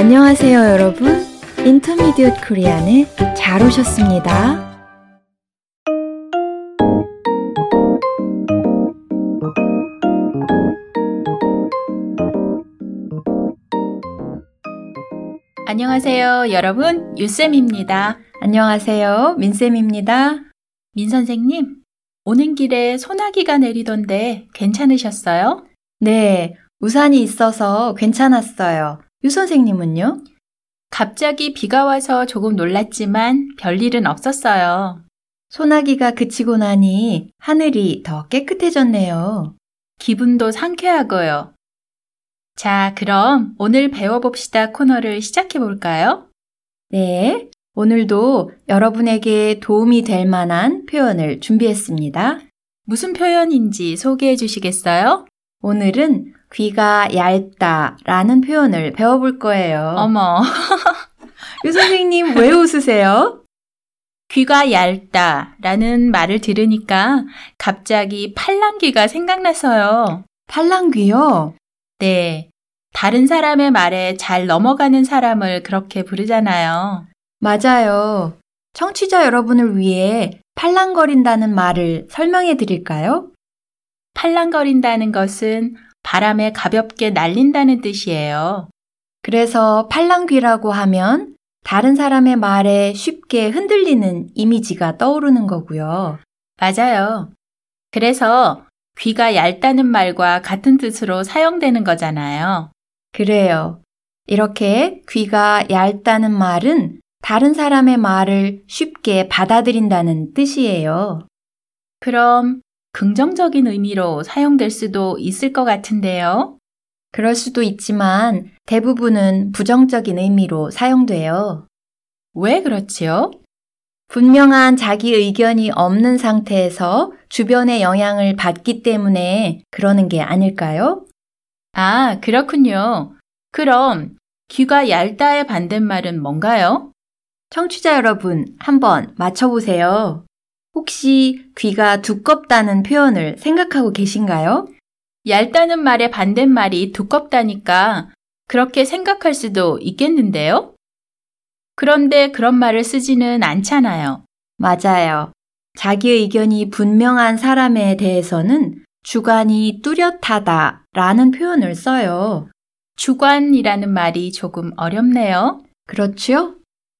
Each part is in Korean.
안녕하세요, 여러분. 인터미디엇 코리안에 잘 오셨습니다. 안녕하세요, 여러분. 유쌤입니다. 안녕하세요, 민쌤입니다. 민 선생님, 오는 길에 소나기가 내리던데 괜찮으셨어요? 네, 우산이 있어서 괜찮았어요. 유 선생님은요? 갑자기 비가 와서 조금 놀랐지만 별일은 없었어요. 소나기가 그치고 나니 하늘이 더 깨끗해졌네요. 기분도 상쾌하고요. 자, 그럼 오늘 배워봅시다 코너를 시작해 볼까요? 네, 오늘도 여러분에게 도움이 될 만한 표현을 준비했습니다. 무슨 표현인지 소개해 주시겠어요? 오늘은 귀가 얇다 라는 표현을 배워볼 거예요. 어머, 유 선생님 왜 웃으세요? 귀가 얇다 라는 말을 들으니까 갑자기 팔랑귀가 생각나서요. 팔랑귀요? 네. 다른 사람의 말에 잘 넘어가는 사람을 그렇게 부르잖아요. 맞아요. 청취자 여러분을 위해 팔랑거린다는 말을 설명해 드릴까요? 팔랑거린다는 것은 바람에 가볍게 날린다는 뜻이에요. 그래서 팔랑귀라고 하면 다른 사람의 말에 쉽게 흔들리는 이미지가 떠오르는 거고요. 맞아요. 그래서 귀가 얇다는 말과 같은 뜻으로 사용되는 거잖아요. 그래요. 이렇게 귀가 얇다는 말은 다른 사람의 말을 쉽게 받아들인다는 뜻이에요. 그럼 긍정적인 의미로 사용될 수도 있을 것 같은데요. 그럴 수도 있지만 대부분은 부정적인 의미로 사용돼요. 왜 그렇지요? 분명한 자기 의견이 없는 상태에서 주변의 영향을 받기 때문에 그러는 게 아닐까요? 아, 그렇군요. 그럼 귀가 얇다의 반대말은 뭔가요? 청취자 여러분, 한번 맞춰보세요. 혹시 귀가 두껍다는 표현을 생각하고 계신가요? 얇다는 말의 반대말이 두껍다니까 그렇게 생각할 수도 있겠는데요? 그런데 그런 말을 쓰지는 않잖아요. 맞아요. 자기 의견이 분명한 사람에 대해서는 주관이 뚜렷하다 라는 표현을 써요. 주관이라는 말이 조금 어렵네요. 그렇죠?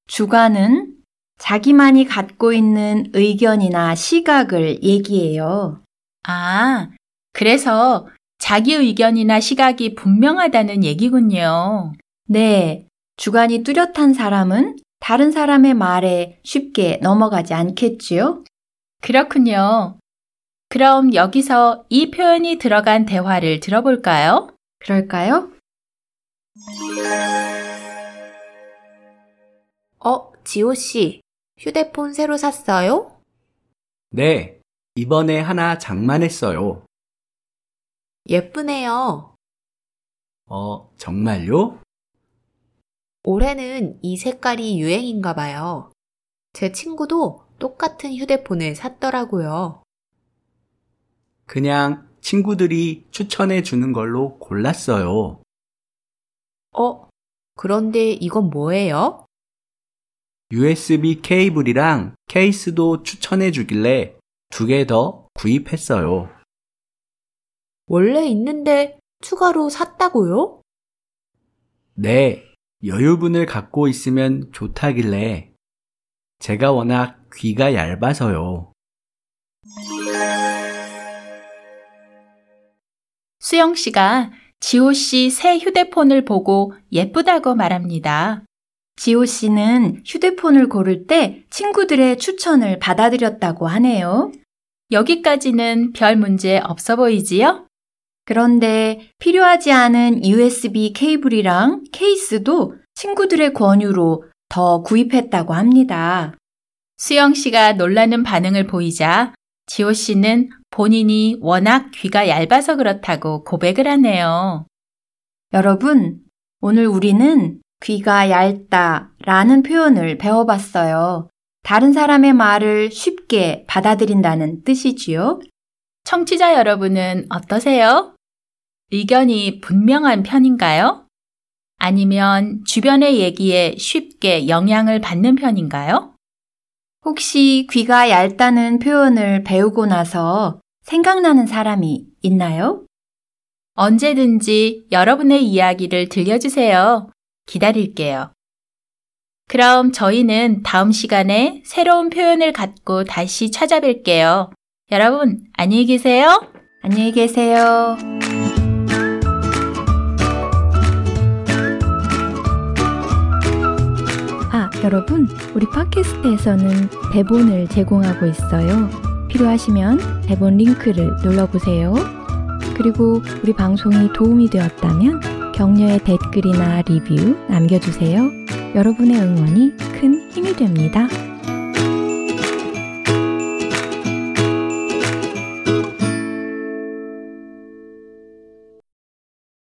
주관은 자기만이 갖고 있는 의견이나 시각을 얘기해요. 아, 그래서 자기 의견이나 시각이 분명하다는 얘기군요. 네, 주관이 뚜렷한 사람은 다른 사람의 말에 쉽게 넘어가지 않겠지요? 그렇군요. 그럼 여기서 이 표현이 들어간 대화를 들어볼까요? 그럴까요? 어, 지호 씨, 휴대폰 새로 샀어요? 네, 이번에 하나 장만했어요. 예쁘네요. 어, 정말요? 올해는 이 색깔이 유행인가 봐요. 제 친구도 똑같은 휴대폰을 샀더라고요. 그냥 친구들이 추천해 주는 걸로 골랐어요. 어, 그런데 이건 뭐예요? USB 케이블이랑 케이스도 추천해 주길래 두 개 더 구입했어요. 원래 있는데 추가로 샀다고요? 네, 여유분을 갖고 있으면 좋다길래 제가 워낙 귀가 얇아서요. 수영 씨가 지호 씨 새 휴대폰을 보고 예쁘다고 말합니다. 지호 씨는 휴대폰을 고를 때 친구들의 추천을 받아들였다고 하네요. 여기까지는 별 문제 없어 보이지요? 그런데 필요하지 않은 USB 케이블이랑 케이스도 친구들의 권유로 더 구입했다고 합니다. 수영 씨가 놀라는 반응을 보이자 지호 씨는 본인이 워낙 귀가 얇아서 그렇다고 고백을 하네요. 여러분, 오늘 우리는 귀가 얇다 라는 표현을 배워봤어요. 다른 사람의 말을 쉽게 받아들인다는 뜻이지요. 청취자 여러분은 어떠세요? 의견이 분명한 편인가요? 아니면 주변의 얘기에 쉽게 영향을 받는 편인가요? 혹시 귀가 얇다는 표현을 배우고 나서 생각나는 사람이 있나요? 언제든지 여러분의 이야기를 들려주세요. 기다릴게요. 그럼 저희는 다음 시간에 새로운 표현을 갖고 다시 찾아뵐게요. 여러분, 안녕히 계세요. 안녕히 계세요. 아, 여러분, 우리 팟캐스트에서는 대본을 제공하고 있어요. 필요하시면 대본 링크를 눌러보세요. 그리고 우리 방송이 도움이 되었다면 격려의 댓글이나 리뷰 남겨주세요. 여러분의 응원이 큰 힘이 됩니다.